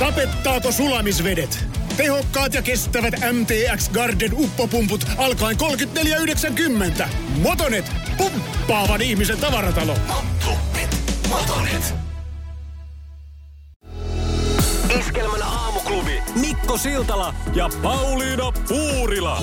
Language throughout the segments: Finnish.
Sapettaako sulamisvedet? Tehokkaat ja kestävät MTX Garden uppopumput alkaen 34,90. Motonet, pumppaavan ihmisen tavaratalo. Motonet. Iskelmän aamuklubi. Mikko Siltala ja Pauliina Puurila.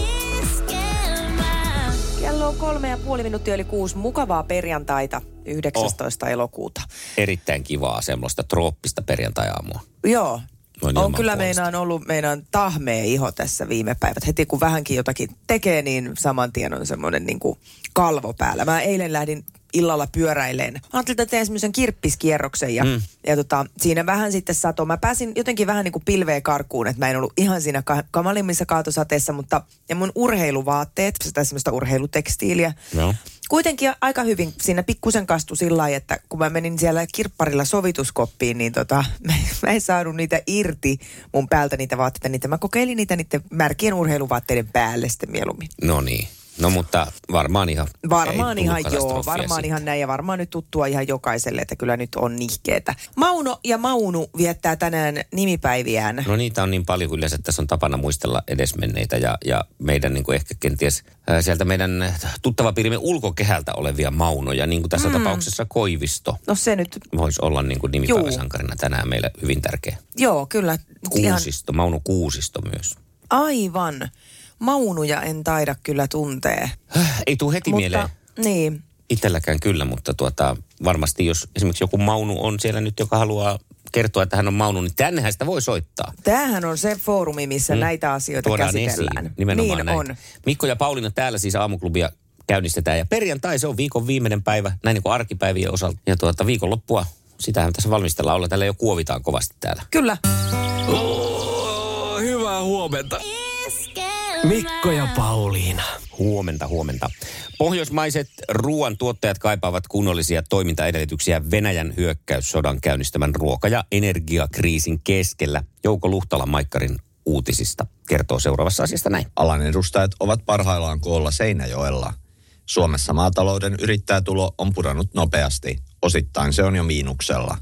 Kello on kolme ja puoli minuuttia yli kuusi. Mukavaa perjantaita 19. Oh. elokuuta. Erittäin kivaa semmoista trooppista perjantai-aamua. Joo. Noin on kyllä puolesta. meinaan ollut meidän tahmea iho tässä viime päivät. Heti kun vähänkin jotakin tekee, niin saman tien on semmoinen niin kuin kalvo päällä. Mä eilen lähdin illalla pyöräileen. Mä ajattelin, että teen semmoisen kirppiskierroksen ja, mm. ja tota, siinä vähän sitten sato. Mä pääsin jotenkin vähän niin kuin pilveä karkuun, että mä en ollut ihan siinä ka- kamalimmissa kaatosateessa, mutta ja mun urheiluvaatteet, sitä semmoista urheilutekstiiliä, Joo. kuitenkin aika hyvin siinä pikkusen kastu sillä lailla, että kun mä menin siellä kirpparilla sovituskoppiin, niin tota, mä, mä en saanut niitä irti mun päältä niitä vaatteita. Niitä mä kokeilin niitä niiden märkien urheiluvaatteiden päälle sitten mieluummin. No niin. No mutta varmaan ihan... Varmaan ihan joo, varmaan siitä. ihan näin ja varmaan nyt tuttua ihan jokaiselle, että kyllä nyt on nihkeetä. Mauno ja Maunu viettää tänään nimipäiviään. No niitä on niin paljon kyllä, että tässä on tapana muistella edesmenneitä ja, ja meidän niin kuin ehkä kenties ää, sieltä meidän tuttava piirimme ulkokehältä olevia maunoja, niin kuin tässä mm. tapauksessa Koivisto No se nyt, voisi olla niin kuin nimipäiväsankarina tänään meille hyvin tärkeä. joo kyllä. Ihan Kuusisto, Mauno Kuusisto myös. aivan. Maunuja en taida kyllä tuntee. Ei tule heti mieleen Mutta, niin. itselläkään kyllä, mutta tuota, varmasti jos esimerkiksi joku Maunu on siellä nyt, joka haluaa kertoa, että hän on Maunu, niin tännehän sitä voi soittaa. Tämähän on se foorumi, missä mm. näitä asioita Tuodaan käsitellään. esiin. Nimenomaan niin näin. on. Mikko ja Pauliina täällä siis aamuklubia käynnistetään. Ja perjantai se on viikon viimeinen päivä, näin niin kuin arkipäivien osalta. Ja tuota, viikonloppua, sitähän tässä valmistellaan. Olla täällä jo kuovitaan kovasti täällä. Kyllä. Oh, hyvää huomenta. Mikko ja Pauliina. Huomenta, huomenta. Pohjoismaiset ruoantuottajat kaipaavat kunnollisia toimintaedellytyksiä Venäjän hyökkäyssodan käynnistämän ruoka- ja energiakriisin keskellä. Jouko Luhtala Maikkarin uutisista kertoo seuraavassa asiasta näin. Alan edustajat ovat parhaillaan koolla Seinäjoella. Suomessa maatalouden yrittäjätulo on pudonnut nopeasti. Osittain se on jo miinuksella.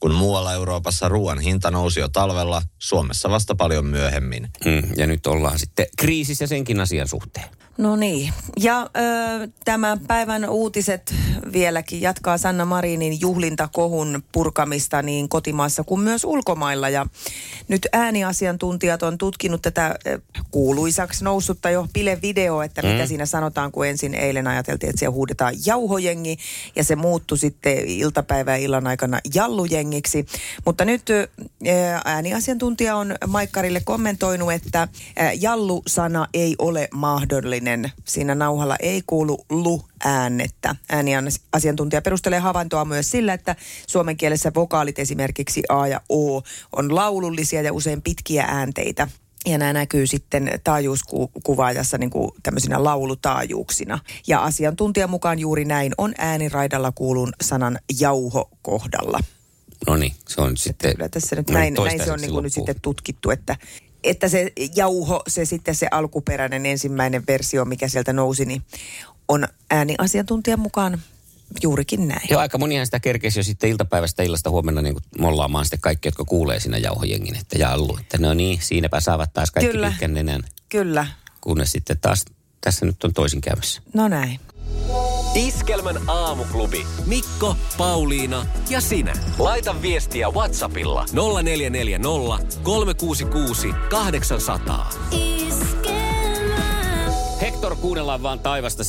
Kun muualla Euroopassa ruoan hinta nousi jo talvella, Suomessa vasta paljon myöhemmin. Mm, ja nyt ollaan sitten kriisissä senkin asian suhteen. No niin. Ja ö, tämän päivän uutiset vieläkin jatkaa Sanna Marinin juhlintakohun purkamista niin kotimaassa kuin myös ulkomailla. Ja nyt ääniasiantuntijat on tutkinut tätä ö, kuuluisaksi noussutta jo Pile-video, että mitä Mm. siinä sanotaan, kun ensin eilen ajateltiin, että siellä huudetaan jauhojengi ja se muuttui sitten iltapäivän ja illan aikana jallujengiksi. Mutta nyt ääniasiantuntija on Maikkarille kommentoinut, että jallu-sana ei ole mahdollinen. Siinä nauhalla ei kuulu lu-äänettä. Ääniasiantuntija perustelee havaintoa myös sillä, että suomen kielessä vokaalit esimerkiksi A ja O on laulullisia ja usein pitkiä äänteitä. Ja nämä näkyy sitten taajuuskuvaajassa niin kuin tämmöisinä laulutaajuuksina. Ja asiantuntijan mukaan juuri näin on ääniraidalla kuulun sanan jauho kohdalla. No niin, se on sitten... Kyllä tässä nyt no näin, näin se on niin kuin nyt sitten tutkittu, että, että se jauho, se sitten se alkuperäinen ensimmäinen versio, mikä sieltä nousi, niin on ääniasiantuntijan mukaan juurikin näin. Joo, aika monihan sitä kerkesi jo sitten iltapäivästä illasta huomenna niin kuin mollaamaan sitten kaikki, jotka kuulee siinä jauhojengin, että jallu. Että no niin, siinäpä saavat taas kaikki Kyllä. pitkän nenän, Kyllä, kunnes sitten taas tässä nyt on toisin käymässä. no näin. Iskelmän aamuklubi. Mikko, Pauliina ja sinä. Laita viestiä Whatsappilla 0440 366 800. Hector, kuunnellaan vaan taivasta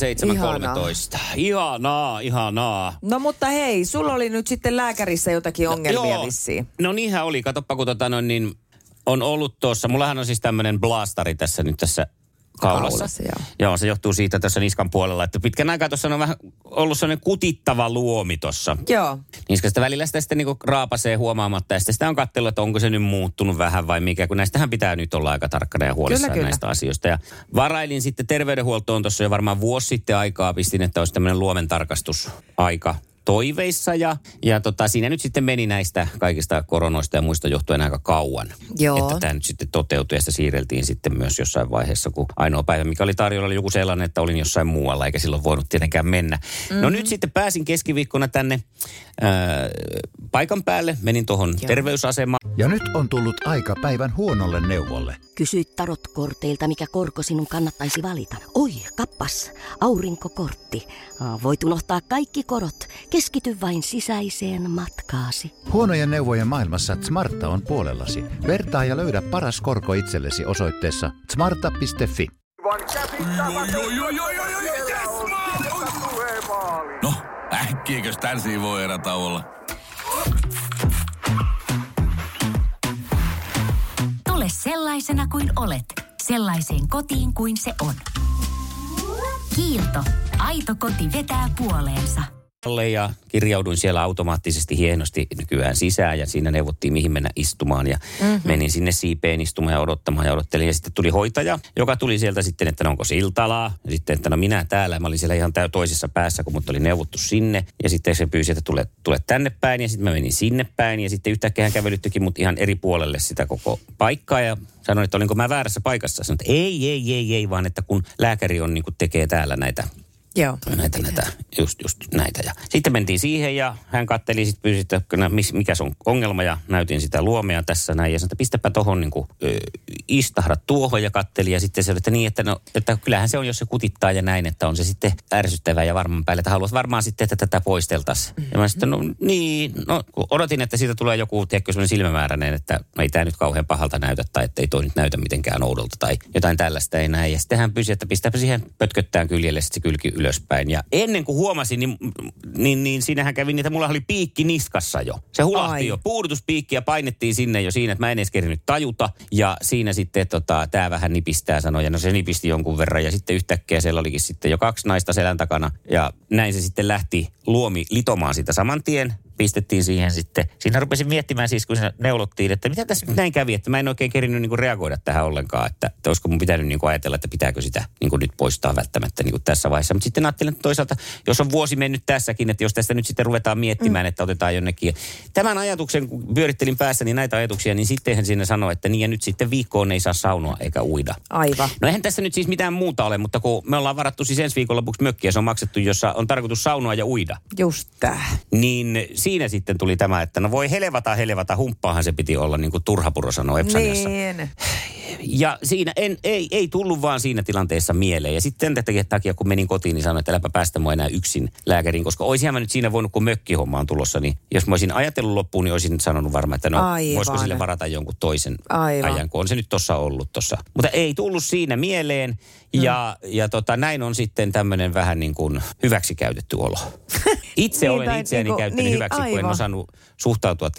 7.13. Ihanaa, ihanaa. No mutta hei, sulla oli nyt sitten lääkärissä jotakin ongelmia Joo. vissiin. No niinhän oli. Katoppa, kun tota noin, niin on ollut tuossa. Mullahan on siis tämmöinen blastari tässä nyt tässä kaulassa. Kaulassa, joo. joo, se johtuu siitä tässä niskan puolella, että pitkän aikaa tuossa on vähän ollut sellainen kutittava luomi tuossa. Joo. Niskasta välillä sitä sitten niinku raapasee huomaamatta ja sitten sitä on katsellut, että onko se nyt muuttunut vähän vai mikä, kun näistähän pitää nyt olla aika tarkkana ja huolissaan Kyllä, kyllä. näistä asioista. Ja varailin sitten terveydenhuoltoon tuossa jo varmaan vuosi sitten aikaa, pistin, että olisi tämmöinen luomentarkastusaika toiveissa ja, ja tota, siinä nyt sitten meni näistä kaikista koronoista ja muista johtuen aika kauan. Joo. Että tämä nyt sitten toteutui ja sitä siirreltiin sitten myös jossain vaiheessa, kun ainoa päivä, mikä oli tarjolla, oli joku sellainen, että olin jossain muualla eikä silloin voinut tietenkään mennä. Mm-hmm. No nyt sitten pääsin keskiviikkona tänne ää, paikan päälle, menin tuohon terveysasemaan. Ja nyt on tullut aika päivän huonolle neuvolle. Kysy tarotkorteilta, mikä korko sinun kannattaisi valita. Oi, kappas, aurinkokortti. Voit unohtaa kaikki korot. Keskity vain sisäiseen matkaasi. Huonojen neuvojen maailmassa Smarta on puolellasi. Vertaa ja löydä paras korko itsellesi osoitteessa smarta.fi. No, äkkiäkös tän voi erä olla? Tule sellaisena kuin olet, sellaiseen kotiin kuin se on. Kiilto. Aito koti vetää puoleensa. Ja kirjauduin siellä automaattisesti hienosti nykyään sisään ja siinä neuvottiin mihin mennä istumaan. Ja mm-hmm. menin sinne siipeen istumaan ja odottamaan ja odottelin. Ja sitten tuli hoitaja, joka tuli sieltä sitten, että no onko siltalaa ja sitten, että no minä täällä, mä olin siellä ihan toisessa päässä, kun mut oli neuvottu sinne. Ja sitten se pyysi, että tule, tule tänne päin. Ja sitten mä menin sinne päin. Ja sitten yhtäkkiä hän kävelyttikin mut ihan eri puolelle sitä koko paikkaa. Ja sanoin, että olinko mä väärässä paikassa. Sanoin, että ei, ei, ei, ei, vaan että kun lääkäri on niin kuin tekee täällä näitä Joo. näitä, näitä, just, just näitä. Ja sitten mentiin siihen ja hän katteli, sitten pyysi, että mikä on ongelma ja näytin sitä luomea tässä näin. Ja sanoi, että pistäpä tuohon niin istahda tuohon ja katteli ja sitten se oli, että niin, että, no, että kyllähän se on, jos se kutittaa ja näin, että on se sitten ärsyttävää ja varmaan päälle, että haluat varmaan sitten, että tätä poisteltaisiin. Mm-hmm. Ja mä sitten, no niin, no odotin, että siitä tulee joku, tiedätkö, semmoinen silmämääräinen, että no, ei tämä nyt kauhean pahalta näytä tai että ei toi nyt näytä mitenkään oudolta tai jotain tällaista ei näin. Ja sitten hän pyysi, että pistäpä siihen pötköttään kyljelle sitten se kylki ylöspäin. Ja ennen kuin huomasin, niin, niin, niin siinähän kävi niin, että mulla oli piikki niskassa jo. Se hulahti Ai. jo. Puudutuspiikki ja painettiin sinne jo siinä, että mä en edes kerinyt tajuta. Ja siinä sitten tota, tämä vähän nipistää sanoja. No se nipisti jonkun verran ja sitten yhtäkkiä siellä olikin sitten jo kaksi naista selän takana. Ja näin se sitten lähti luomi litomaan sitä saman tien pistettiin siihen sitten. Siinä rupesin miettimään siis, kun se neulottiin, että mitä tässä nyt näin kävi, että mä en oikein kerinyt niin kuin reagoida tähän ollenkaan, että, että olisiko mun pitänyt niin kuin ajatella, että pitääkö sitä niin kuin nyt poistaa välttämättä niin kuin tässä vaiheessa. Mutta sitten ajattelin, että toisaalta, jos on vuosi mennyt tässäkin, että jos tästä nyt sitten ruvetaan miettimään, mm. että otetaan jonnekin. Tämän ajatuksen, kun pyörittelin päässäni näitä ajatuksia, niin sittenhän siinä sanoi, että niin ja nyt sitten viikkoon ei saa saunoa eikä uida. Aivan. No eihän tässä nyt siis mitään muuta ole, mutta kun me ollaan varattu siis ensi viikonlopuksi mökkiä, se on maksettu, jossa on tarkoitus saunoa ja uida. Just tää. Niin siinä sitten tuli tämä, että no voi helevata, helevata, humppaahan se piti olla, niin kuin Turhapuro sanoi Epsaniassa. Niin. Ja siinä en, ei, ei tullut vaan siinä tilanteessa mieleen. Ja sitten tämän takia, kun menin kotiin, niin sanoin, että äläpä päästä mua enää yksin lääkäriin. Koska olisinhan mä nyt siinä voinut, kun mökkihomma on tulossa, niin jos mä olisin ajatellut loppuun, niin olisin sanonut varmaan, että no Aivan. voisiko sille varata jonkun toisen Aivan. ajan, kun on se nyt tuossa ollut tuossa. Mutta ei tullut siinä mieleen. Ja, Mm. ja tota, näin on sitten tämmöinen vähän niin kuin hyväksikäytetty olo. Itse Niin, olen itseäni niinku- käyttänyt niin, hyväksi, kun en aivan. osannut suhtautua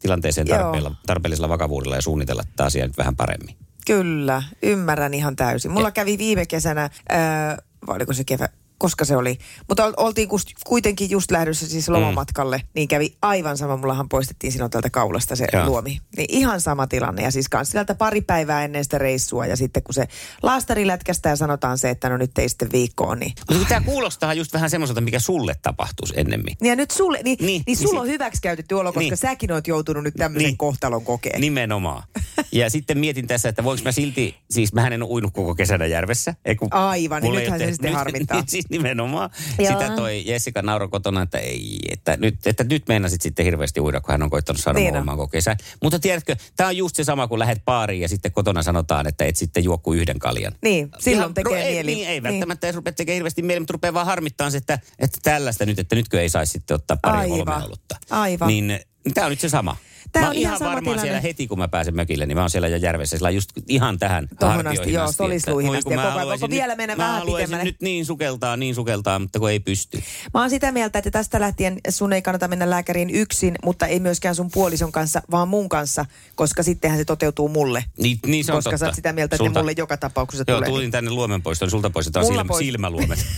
tilanteeseen, tarpeella, tarpeellisella vakavuudella ja suunnitella tätä asiaa nyt vähän paremmin. Kyllä, ymmärrän ihan täysin. Mulla kävi viime kesänä, ää, vai oliko se kevä, koska se oli, mutta ol- oltiin kuitenkin just lähdössä siis lomamatkalle, niin kävi aivan sama. Mullahan poistettiin silloin tältä kaulasta se Joo. luomi. Niin ihan sama tilanne. Ja siis kans sieltä pari päivää ennen sitä reissua ja sitten kun se laastari lätkästää ja sanotaan se, että no nyt ei sitten viikkoon, niin Mutta tämä kuulostaa just vähän semmoiselta, mikä sulle tapahtuisi ennemmin. Ja nyt sulle, niin, niin, Niin, niin sulla niin on sit- hyväksi käytetty olo, koska Niin. säkin oot joutunut nyt tämmöisen Niin. kohtalon kokeen. Nimenomaan. Ja sitten mietin tässä, että voinko mä silti, siis mähän en ole uinut koko kesänä järvessä. Ei, kun Aivan, niin ei nythän se sitten nyt- harmittaa. Niin, siis nimenomaan. Joo. Sitä toi Jessica nauro kotona, että ei, että nyt, että nyt meinasit sitten hirveästi uida, kun hän on koittanut saada Niin niin omaan koko kesän. Mutta tiedätkö, tämä on just se sama, kun lähdet baariin ja sitten kotona sanotaan, että et sitten juokku yhden kaljan. Niin, silloin Ihan- tekee ei, mieli. Niin, ei Niin. välttämättä edes rupea tekemään hirveästi mieli, mutta rupeaa vaan harmittaa se, että, että tällaista nyt, että nytkö ei saisi sitten ottaa pari Aivan. kolme olutta. Aivan. Niin tämä on nyt se sama. Tää mä on oon ihan ihan sama varmaan tilanne. siellä heti, kun mä pääsen mökille, niin mä oon siellä jo järvessä. Sillä just ihan tähän hartioihin asti, joo, solisluihin että asti. Ja mä koko ajan, voiko vielä mennä mä vähän pitemmälle? nyt niin sukeltaa, niin sukeltaa, mutta kun ei pysty. Mä oon sitä mieltä, että tästä lähtien sun ei kannata mennä lääkäriin yksin, mutta ei myöskään sun puolison kanssa, vaan mun kanssa, koska sittenhän se toteutuu mulle. Niin, niin se on koska totta. sä oot sitä mieltä, että ne mulle joka tapauksessa Joo, tulee. tulin tänne luomen poistoon, sulta poistetaan silmä, silmäluomet.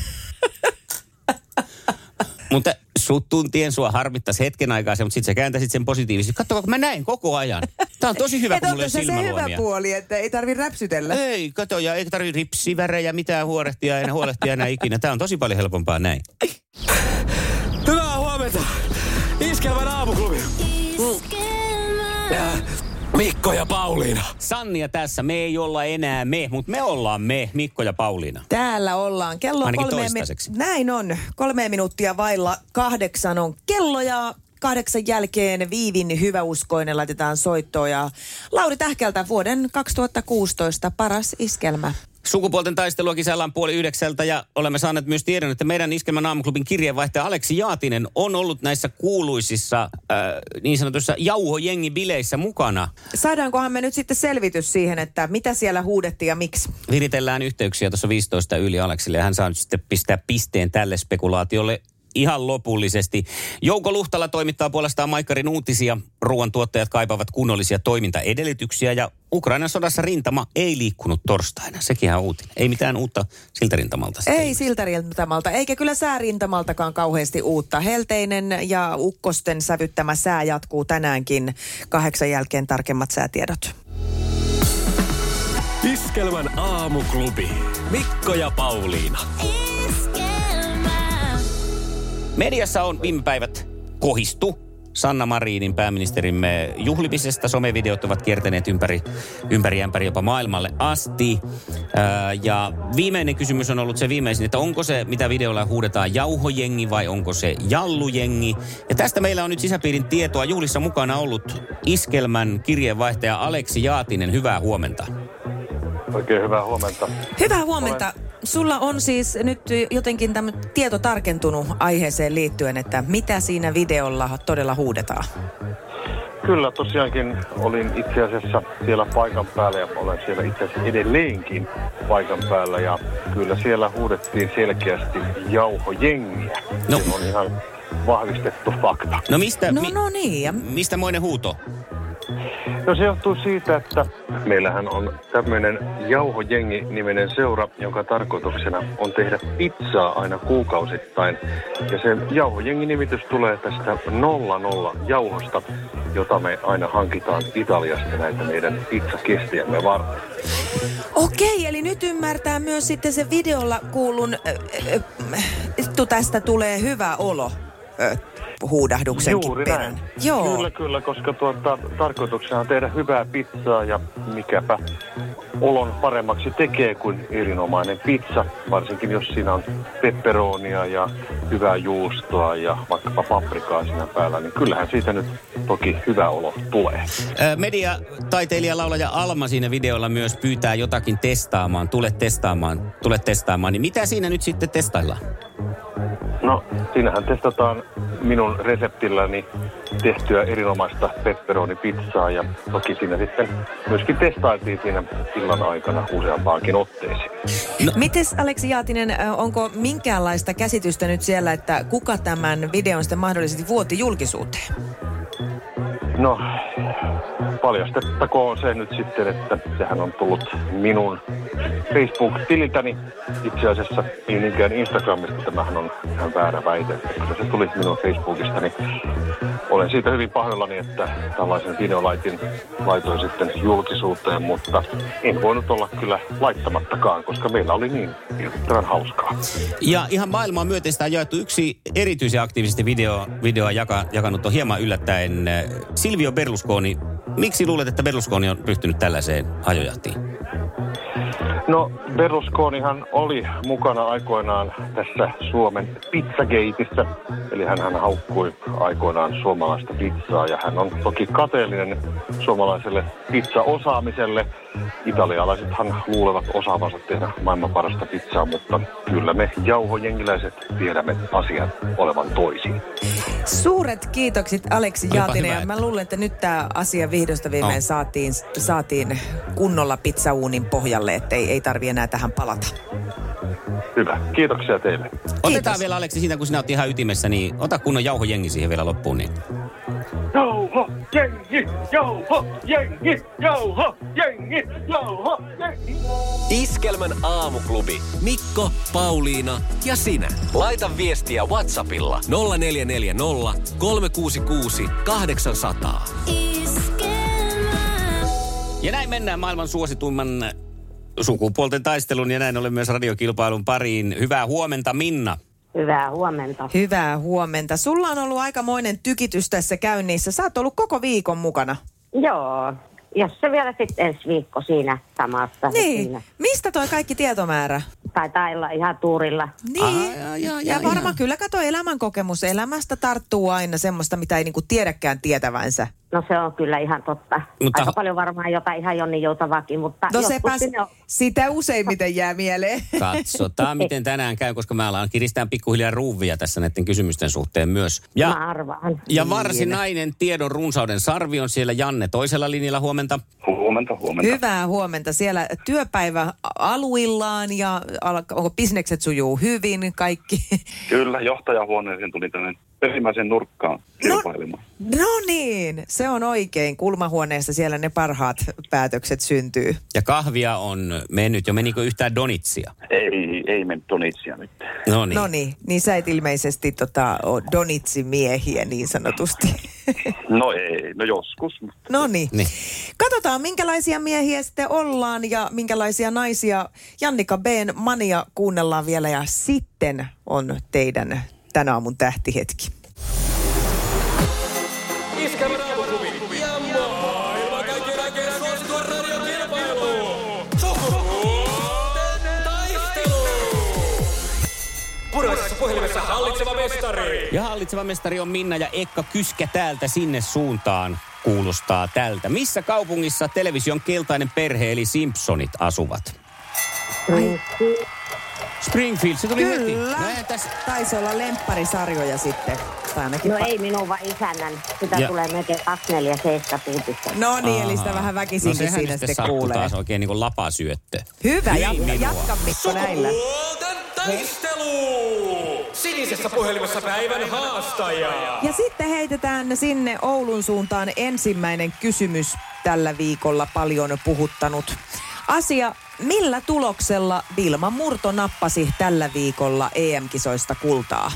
mutta sut tuntien, sua harmittaisi hetken aikaa se, mutta sitten sä kääntäisit sen positiivisesti. Katsokaa, kun mä näen koko ajan. Tämä on tosi hyvä, Et kun mulla on se hyvä puoli, että ei tarvi räpsytellä. Ei, kato, ja ei tarvi ripsivärejä, mitään huolehtia, enää huolehtia enää ikinä. Tämä on tosi paljon helpompaa näin. Hyvää huomenta. Iskelmän aamuklubi. Mm. Äh, Mikko ja Pauliina. Sannia tässä, me ei olla enää me, mutta me ollaan me, Mikko ja Pauliina. Täällä ollaan. Kello on kolme toistaiseksi. Näin on. Kolme minuuttia vailla kahdeksan on kello ja kahdeksan jälkeen Viivin hyväuskoinen laitetaan soittoon ja Lauri Tähkältä vuoden 2016 paras iskelmä. Sukupuolten taistelua kisaillaan puoli yhdeksältä ja olemme saaneet myös tiedon, että meidän Iskelmän aamuklubin kirjeenvaihtaja Aleksi Jaatinen on ollut näissä kuuluisissa äh, niin sanotuissa jauhojengibileissä mukana. Saadaankohan me nyt sitten selvitys siihen, että mitä siellä huudettiin ja miksi? Viritellään yhteyksiä tuossa 15 yli Aleksille ja hän saa nyt sitten pistää pisteen tälle spekulaatiolle ihan lopullisesti. Jouko Luhtala toimittaa puolestaan Maikkarin uutisia. Ruoantuottajat kaipaavat kunnollisia toimintaedellytyksiä ja Ukrainan sodassa rintama ei liikkunut torstaina. Sekin on uutinen. Ei mitään uutta siltä rintamalta. Ei ilmeisesti. siltä rintamalta, eikä kyllä säärintamaltakaan kauheasti uutta. Helteinen ja ukkosten sävyttämä sää jatkuu tänäänkin. Kahdeksan jälkeen tarkemmat säätiedot. Iskelmän aamuklubi. Mikko ja Pauliina. Mediassa on viime päivät kohistu Sanna Marinin pääministerimme juhlimisesta. Somevideot ovat kiertäneet ympäri, ympäri ämpäri jopa maailmalle asti. Ää, ja viimeinen kysymys on ollut se viimeisin, että onko se, mitä videolla huudetaan, jauhojengi vai onko se jallujengi. Ja tästä meillä on nyt sisäpiirin tietoa. Juhlissa mukana ollut Iskelmän kirjeenvaihtaja Aleksi Jaatinen. Hyvää huomenta. Oikein hyvää huomenta. Hyvää huomenta. Sulla on siis nyt jotenkin tämä tieto tarkentunut aiheeseen liittyen, että mitä siinä videolla todella huudetaan. Kyllä tosiaankin olin itse asiassa siellä paikan päällä ja olen siellä itse asiassa edelleenkin paikan päällä ja kyllä siellä huudettiin selkeästi jauhojengiä. No. Se on ihan vahvistettu fakta. No mistä, No, no niin. Ja mistä moinen huuto? No se johtuu siitä, että meillähän on tämmöinen Jauhojengi-niminen seura, jonka tarkoituksena on tehdä pizzaa aina kuukausittain. Ja se Jauhojengi-nimitys tulee tästä 00 jauhosta, jota me aina hankitaan Italiasta näitä meidän pizzakestiämme varten. Okei, eli nyt ymmärtää myös sitten se videolla kuulun, äh, äh, tästä tulee hyvä olo huudahduksenkin Juuri perään. näin. Joo. Kyllä, kyllä, koska tuota, tarkoituksena on tehdä hyvää pizzaa ja mikäpä olon paremmaksi tekee kuin erinomainen pizza, varsinkin jos siinä on pepperonia ja hyvää juustoa ja vaikkapa paprikaa siinä päällä, niin kyllähän siitä nyt toki hyvä olo tulee. Media, taiteilija, laulaja Alma siinä videolla myös pyytää jotakin testaamaan. Tule testaamaan, tule testaamaan. Niin mitä siinä nyt sitten testaillaan? No, siinähän testataan minun reseptilläni tehtyä erinomaista pepperoni-pizzaa ja toki siinä sitten myöskin testailtiin siinä illan aikana useampaankin otteeseen. Mites Aleksi Jaatinen, onko minkäänlaista käsitystä nyt siellä, että kuka tämän videon sitten mahdollisesti vuoti julkisuuteen? No, paljastettakoon se nyt sitten, että sehän on tullut minun Facebook-tililtäni. Itse asiassa ei niinkään Instagramista, tämähän on ihan väärä väite. Kyllä se tuli minun Facebookista, niin olen siitä hyvin pahoillani, että tällaisen videolaitin laitoin sitten julkisuuteen, mutta en voinut olla kyllä laittamattakaan, koska meillä oli niin hirvittävän hauskaa. Ja ihan maailmaa myöten sitä on jaettu yksi erityisen aktiivisesti video, videoa jaka, jakanut on hieman yllättäen äh, Silvio Berlusconi. Miksi luulet, että Berlusconi on ryhtynyt tällaiseen ajojahtiin? No Berlusconihan oli mukana aikoinaan tässä Suomen pizzagateissa, eli hän haukkui aikoinaan suomalaista pizzaa ja hän on toki kateellinen suomalaiselle pizzaosaamiselle. Italialaisethan luulevat osaavansa tehdä maailman parasta pizzaa, mutta kyllä me jauhojengiläiset tiedämme asian olevan toisin. Suuret kiitokset Aleksi Jaatinen. hyvä. Ja mä luulen, että nyt tämä asia vihdosta viimein No. saatiin, saatiin kunnolla pizzauunin pohjalle, että ei, ei tarvi enää tähän palata. Hyvä, kiitoksia teille. Otetaan vielä Aleksi siitä, kun sinä olet ihan ytimessä, niin ota kunnon jauhojengi siihen vielä loppuun. Niin. Iskelmän aamuklubi. Mikko, Pauliina ja sinä. Laita viestiä Whatsappilla 0440 366 800. Ja näin mennään maailman suosituimman sukupuolten taistelun ja näin ollen myös radiokilpailun pariin. Hyvää huomenta Minna. Hyvää huomenta. Hyvää huomenta. Sulla on ollut aikamoinen tykitys tässä käynnissä. Sä oot ollut koko viikon mukana. Joo, jos se vielä sitten ensi viikko siinä samassa. Niin. Siinä. Mistä toi kaikki tietomäärä? Taitaa olla ihan tuurilla. Niin. ja, ja, Ja varmaan kyllä kato elämänkokemus. Elämästä tarttuu aina semmoista, mitä ei niinku tiedäkään tietävänsä. No se on kyllä ihan totta. Mutta- Aika paljon varmaan jotain ihan Jonni joutavaakin, mutta No joskus sepä sinne on. sitä useimmiten jää mieleen. Katsotaan, miten tänään käy, koska mä alan kiristään pikkuhiljaa ruuvia tässä näiden kysymysten suhteen myös. Ja, Mä arvaan. ja varsinainen tiedon runsauden sarvi on siellä Janne toisella linjalla huomenta. Huomenta, huomenta. Hyvää huomenta. Siellä työpäivä aluillaan ja onko bisnekset sujuu hyvin kaikki? Kyllä, johtajahuoneeseen tuli tänne perimmäisen nurkkaan kilpailemaan. No niin, se on oikein. Kulmahuoneessa siellä ne parhaat päätökset syntyy. Ja kahvia on mennyt jo. Menikö yhtään donitsia? Ei, ei mennyt Donitsia nyt. No niin. No niin, niin sä et ilmeisesti tota, ole donitsimiehiä niin sanotusti. No ei, no joskus. No niin. Niin. Katsotaan, minkälaisia miehiä sitten ollaan ja minkälaisia naisia. Jannika B:n Mania kuunnellaan vielä ja sitten on teidän tänä aamun tähtihetki. Iskelmän aamuklubi ja maailman kaikkien aikeen suosituen radiokilpailu. Sukupuolten taistelu. Puraisessa puhelimessa hallitseva mestari. Ja hallitseva mestari on Minna ja Ekka Kyskä täältä sinne suuntaan kuulostaa tältä. Missä kaupungissa television keltainen perhe eli Simpsonit asuvat? Springfield, se tuli heti. Kyllä. No eihän tässä, Taisi olla lempparisarjoja sitten. Ainakin No pa- ei minun vaan isännän. Sitä Ja- tulee melkein 247 tuutista. No niin, eli sitä vähän väkisinkin no sehän siinä sitten kuulee. taas oikein niin kuin lapasyöttö. Hyvä, Hyi jatka, minua. jatka Mikko näillä. Sukupuolten taistelu. Sinisessä puhelimessa päivän haastaja. Ja sitten heitetään sinne Oulun suuntaan ensimmäinen kysymys tällä viikolla paljon puhuttanut asia. Millä tuloksella Vilma Murto nappasi tällä viikolla EM-kisoista kultaa?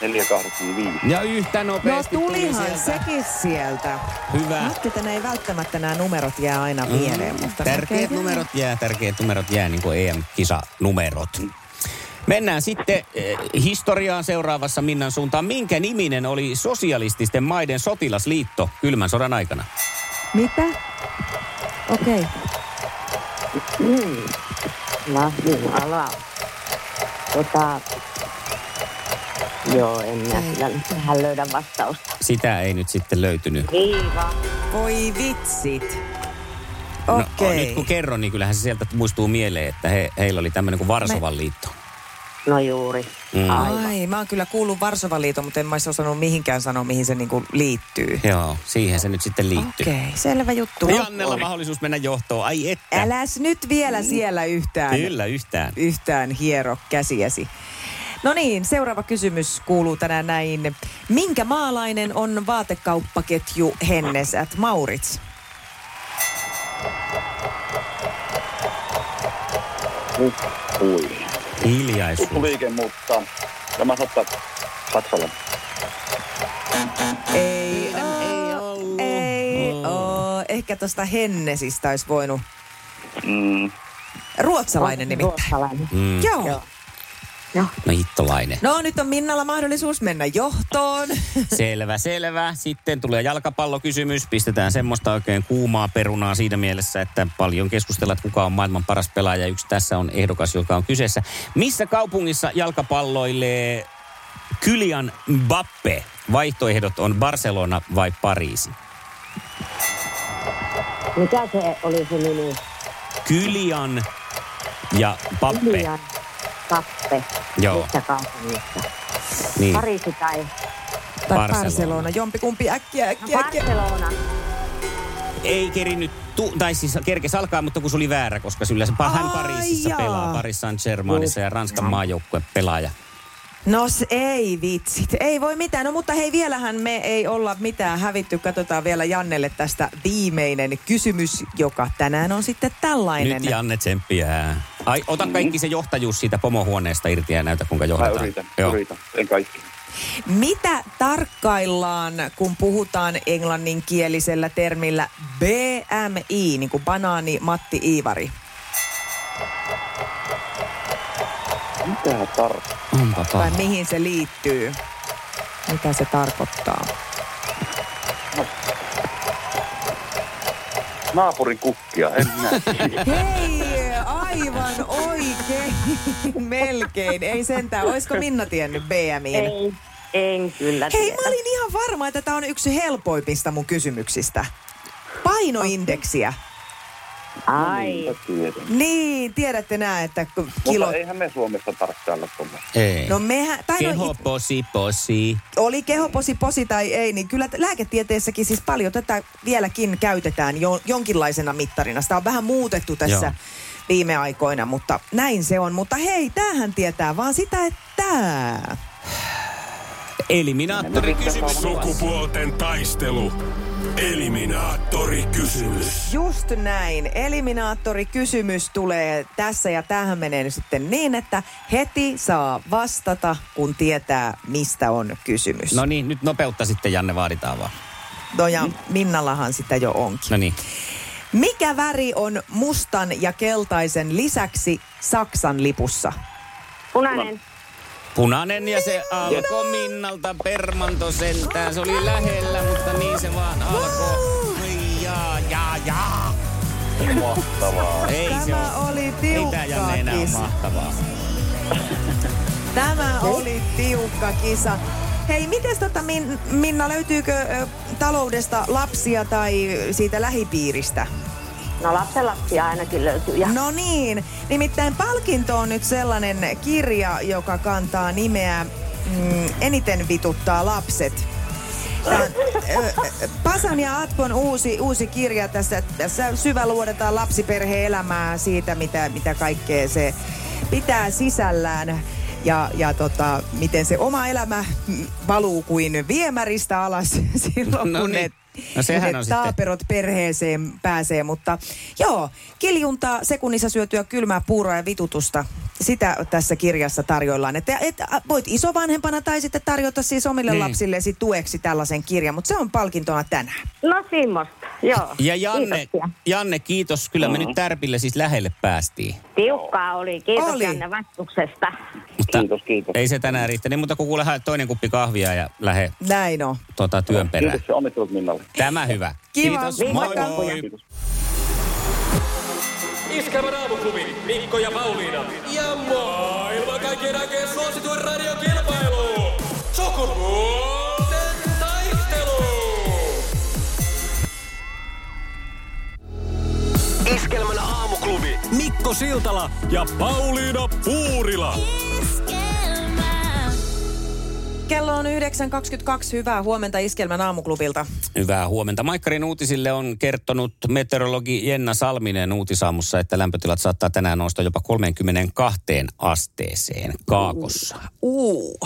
485. Ja yhtä No nopeasti tuli tulihan sieltä. sekin sieltä. Hyvä. Ajattelin, että ne ei välttämättä nämä numerot jää aina mieleen. Mutta Tärkeät numerot jää, tärkeät numerot jää niin kuin EM-kisanumerot. Mennään sitten eh, historiaan seuraavassa Minnan suuntaan. Minkä niminen oli sosialististen maiden sotilasliitto kylmän sodan aikana? Mitä? Okei. No, jumala. Tota, joo, en minä kyllä nyt tähän löydä vastausta. Sitä ei nyt sitten löytynyt. Viiva. Voi vitsit. No, Okei. nyt kun kerron, niin kyllähän se sieltä muistuu mieleen, että he, heillä oli tämmöinen kuin Varsovan liitto. No juuri. Mm. Ai, mä oon kyllä kuullut Varsovan liiton, mutta en mä osannut mihinkään sanoa, mihin se niinku liittyy. Joo, siihen se nyt sitten liittyy. Okei, selvä juttu. Jannella mahdollisuus mennä johtoon. Ai että. Äläs nyt vielä siellä yhtään, Kyllä, yhtään. yhtään hiero käsiäsi. No niin, seuraava kysymys kuuluu tänään näin. Minkä maalainen on vaatekauppaketju Hennes at Maurits? Ui. Hiljaisuus. Liike, mutta tämä saattaa Saksalla. Ei, ei ollut. Ei oo. Ehkä tuosta Hennesistä olisi voinut. Mm, Ruotsalainen nimittäin. Ruotsalainen. Mm. Joo. Joo. No hittolainen. No nyt on Minnalla mahdollisuus mennä johtoon. Selvä, selvä. Sitten tulee jalkapallokysymys. Pistetään semmoista oikein kuumaa perunaa siinä mielessä, että paljon keskustellaan, että kuka on maailman paras pelaaja. Yksi tässä on ehdokas, joka on kyseessä. Missä kaupungissa jalkapalloilee Kylian Mbappe? Vaihtoehdot on Barcelona vai Pariisi? Mikä se oli se nimi? Kylian ja Pappe. Liian Kappe. Joo. Missä kaupungissa? Niin. Pariisi tai Tai Barcelona. Barcelona. Jompikumpi äkkiä, äkkiä, äkkiä. Barcelona. Ei kerinyt, tu- tai siis kerkes alkaa, mutta kun se oli väärä, koska sillä se hän Pariisissa jaa. pelaa, Paris Saint-Germainissa ja Ranskan maajoukkue pelaaja. No ei vitsit, ei voi mitään. No mutta hei, vielähän me ei olla mitään hävitty. Katsotaan vielä Jannelle tästä viimeinen kysymys, joka tänään on sitten tällainen. Nyt Janne tsemppiä. Ai, ota kaikki se johtajuus siitä pomohuoneesta irti ja näytä kuinka mä johdetaan. yritän, Joo. yritän. En kaikki. Mitä tarkkaillaan, kun puhutaan englanninkielisellä termillä BMI, niin kuin banaani Matti Iivari? Mitä tarvitsee? Onpa Tai mihin se liittyy? Mitä se tarkoittaa? Naapurin kukkia, en näe. Hei, aivan oikein. Melkein. Ei sentään. Olisiko Minna tiennyt BMIin? Ei, en kyllä Hei, tiedä. mä olin ihan varma, että tämä on yksi helpoimmista mun kysymyksistä. Painoindeksiä. Ai. Niin, tiedätte nää, että kilo... Mutta eihän me Suomessa tarkkailla tuolla. Ei. No mehän, tai no, Keho, posi, posi. oli kehoposi posi tai ei, niin kyllä lääketieteessäkin siis paljon tätä vieläkin käytetään jo, jonkinlaisena mittarina. Sitä on vähän muutettu tässä Joo. viime aikoina, mutta näin se on. Mutta hei, tämähän tietää vaan sitä, että... Eliminaattori kysymys. Sukupuolten taistelu. Eliminaattori kysymys. Just näin. Eliminaattori-kysymys tulee tässä ja tähän menee nyt sitten niin, että heti saa vastata, kun tietää, mistä on kysymys. No niin, nyt nopeutta sitten Janne vaaditaan vaan. No ja Minnallahan sitä jo onkin. No niin. Mikä väri on mustan ja keltaisen lisäksi Saksan lipussa? Punainen. Punainen ja se alkoi Minnalta permanto sentään. Se oli lähellä, mutta niin se vaan alkoi. Jaa, jaa, jaa. Mahtavaa. Ei se Tämä ole. oli Ei tiukka tää Janne enää kisa. mahtavaa. Tämä oli tiukka kisa. Hei, miten tota Min, Minna, löytyykö ö, taloudesta lapsia tai siitä lähipiiristä? No lapsen lapsia ainakin löytyy. Ja No niin, nimittäin palkinto on nyt sellainen kirja, joka kantaa nimeä mm, Eniten vituttaa lapset. Tämä on, Pasan ja Atkon uusi, uusi kirja. Tässä, tässä syväluodetaan lapsiperheen elämää siitä, mitä, mitä kaikkea se pitää sisällään. Ja, ja tota, miten se oma elämä valuu kuin viemäristä alas silloin, No kun niin. ne No sehän on sitten- taaperot perheeseen pääsee, mutta joo, kiljuntaa sekunnissa syötyä kylmää puuroa ja vitutusta. Sitä tässä kirjassa tarjoillaan. Että et, voit isovanhempana tai sitten tarjota siis omille Niin. lapsillesi tueksi tällaisen kirjan, mutta se on palkintona tänään. no semmoista, joo. Ja Janne, Kiitoksia. Janne kiitos. Kyllä me nyt Tärpille siis lähelle päästiin. Tiukkaa oli. Kiitos Oli. Janne vastuksesta. Mutta Kiitos, kiitos. ei se tänään riittänyt, niin mutta kun kuule toinen kuppi kahvia ja lähde Näin on. tota, työn perään. Kiitos ja onnittelut Minnalle. Tämä hyvä. Kiitos. Viikon Moi moi. Kiitos. Iskelmän aamuklubi, Mikko ja Pauliina. Ja maailman kaikkien aikeen suosituen radiokilpailu. Sukupuolten taistelu. Iskelmän aamuklubi. Mikko Siltala ja Pauliina Puurila. Kello on 9.22. Hyvää huomenta Iskelmän aamuklubilta. Hyvää huomenta. Maikkarin uutisille on kertonut meteorologi Jenna Salminen uutisaamussa, että lämpötilat saattaa tänään nousta jopa 32 asteeseen Kaakossa. Uu,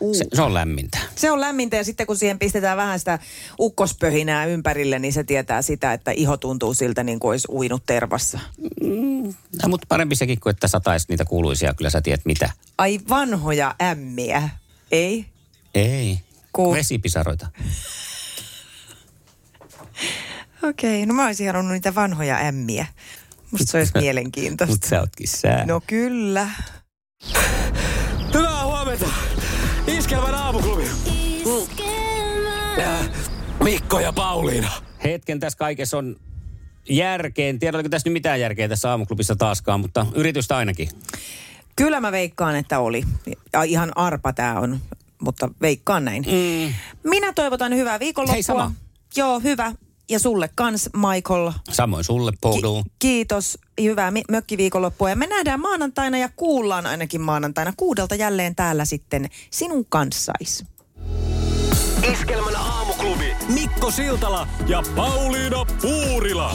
uu. Se, se on lämmintä. Se on lämmintä ja sitten kun siihen pistetään vähän sitä ukkospöhinää ympärille, niin se tietää sitä, että iho tuntuu siltä niin kuin olisi uinut tervassa. Ja, mutta parempi sekin kuin, että sataisi niitä kuuluisia. Kyllä sä tiedät mitä. Ai vanhoja ämmiä, ei? Ei. Ku- Vesipisaroita. Okei, okay, no mä olisin halunnut niitä vanhoja ämmiä. Musta se olisi mielenkiintoista. Mutta sä ootkin sää. No kyllä. Hyvää huomenta. Iskelmän aamuklubi. Äh, Mikko ja Pauliina. Hetken tässä kaikessa on järkeen. Tiedä, oliko tässä nyt mitään järkeä tässä aamuklubissa taaskaan, mutta yritystä ainakin. Kyllä mä veikkaan, että oli. Ja ihan arpa tää on, mutta veikkaan näin. Mm. Minä toivotan hyvää viikonloppua. Hei, sama. Joo, hyvä. Ja sulle kans, Michael. Samoin sulle, Poudou. Kiitos. Hyvää mi- mökkiviikonloppua. Ja me nähdään maanantaina ja kuullaan ainakin maanantaina kuudelta jälleen täällä sitten sinun kanssais. Iskelmän aamuklubi. Mikko Siltala ja Pauliina Puurila.